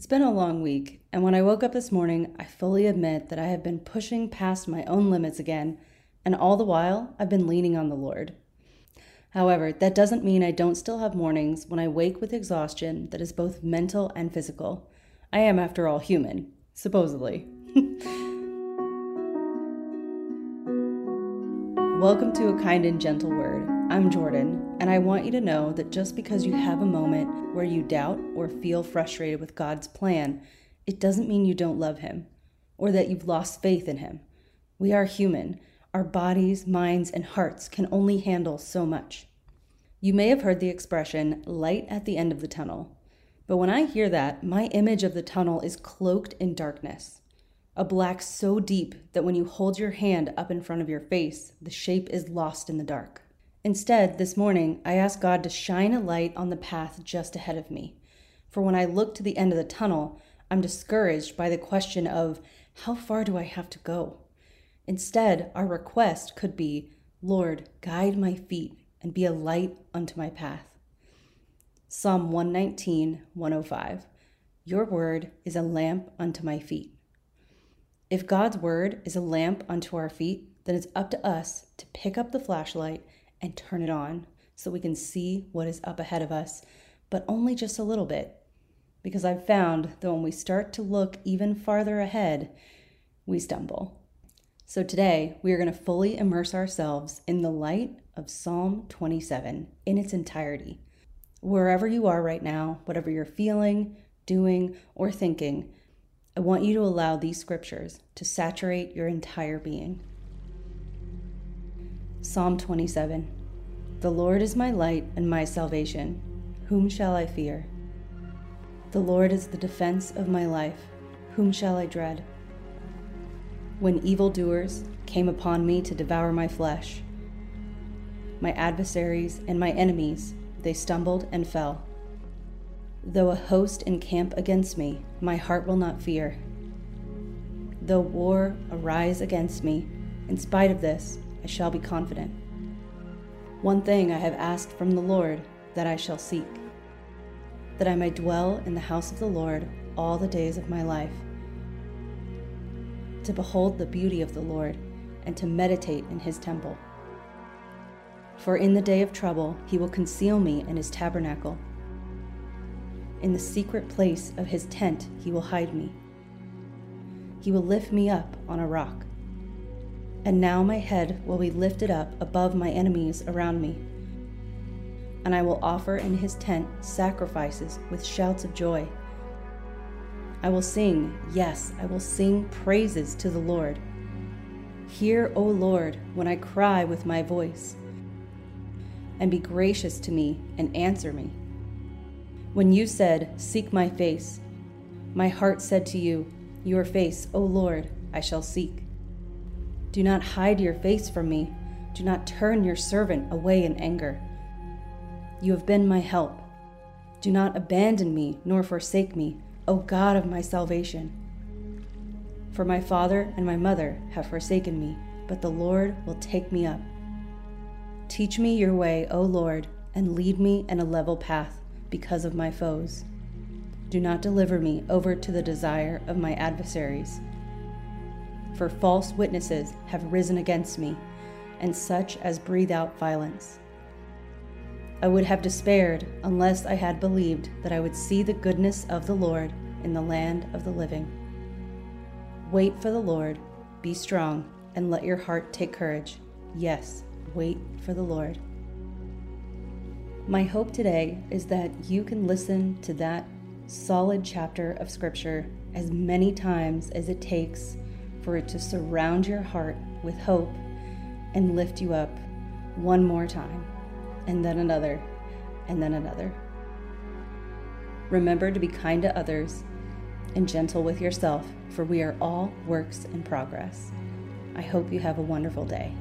It's been a long week, and when I woke up this morning, I fully admit that I have been pushing past my own limits again, and all the while, I've been leaning on the Lord. However, that doesn't mean I don't still have mornings when I wake with exhaustion that is both mental and physical. I am, after all, human, supposedly. Welcome to A Kind and Gentle Word. I'm Jordan, and I want you to know that just because you have a moment where you doubt or feel frustrated with God's plan, it doesn't mean you don't love Him or that you've lost faith in Him. We are human. Our bodies, minds, and hearts can only handle so much. You may have heard the expression light at the end of the tunnel, but when I hear that, my image of the tunnel is cloaked in darkness. A black so deep that when you hold your hand up in front of your face, the shape is lost in the dark. Instead, this morning, I asked God to shine a light on the path just ahead of me. For when I look to the end of the tunnel, I'm discouraged by the question of how far do I have to go? Instead, our request could be Lord, guide my feet and be a light unto my path. Psalm 119, 105. Your word is a lamp unto my feet. If God's word is a lamp unto our feet, then it's up to us to pick up the flashlight and turn it on so we can see what is up ahead of us, but only just a little bit. Because I've found that when we start to look even farther ahead, we stumble. So today, we are going to fully immerse ourselves in the light of Psalm 27 in its entirety. Wherever you are right now, whatever you're feeling, doing, or thinking, I want you to allow these scriptures to saturate your entire being. Psalm 27 The Lord is my light and my salvation. Whom shall I fear? The Lord is the defense of my life. Whom shall I dread? When evildoers came upon me to devour my flesh, my adversaries and my enemies, they stumbled and fell. Though a host encamp against me, my heart will not fear. Though war arise against me, in spite of this, I shall be confident. One thing I have asked from the Lord that I shall seek, that I may dwell in the house of the Lord all the days of my life, to behold the beauty of the Lord and to meditate in his temple. For in the day of trouble he will conceal me in his tabernacle. In the secret place of his tent he will hide me. He will lift me up on a rock. And now my head will be lifted up above my enemies around me. And I will offer in his tent sacrifices with shouts of joy. I will sing, yes, I will sing praises to the Lord. Hear, O Lord, when I cry with my voice, and be gracious to me and answer me. When you said, Seek my face, my heart said to you, Your face, O Lord, I shall seek. Do not hide your face from me. Do not turn your servant away in anger. You have been my help. Do not abandon me nor forsake me, O God of my salvation. For my father and my mother have forsaken me, but the Lord will take me up. Teach me your way, O Lord, and lead me in a level path because of my foes. Do not deliver me over to the desire of my adversaries for false witnesses have risen against me, and such as breathe out violence. I would have despaired unless I had believed that I would see the goodness of the Lord in the land of the living. Wait for the Lord, be strong, and let your heart take courage. Yes, wait for the Lord. My hope today is that you can listen to that solid chapter of Scripture as many times as it takes for it to surround your heart with hope and lift you up one more time, and then another, and then another. Remember to be kind to others and gentle with yourself, for we are all works in progress. I hope you have a wonderful day.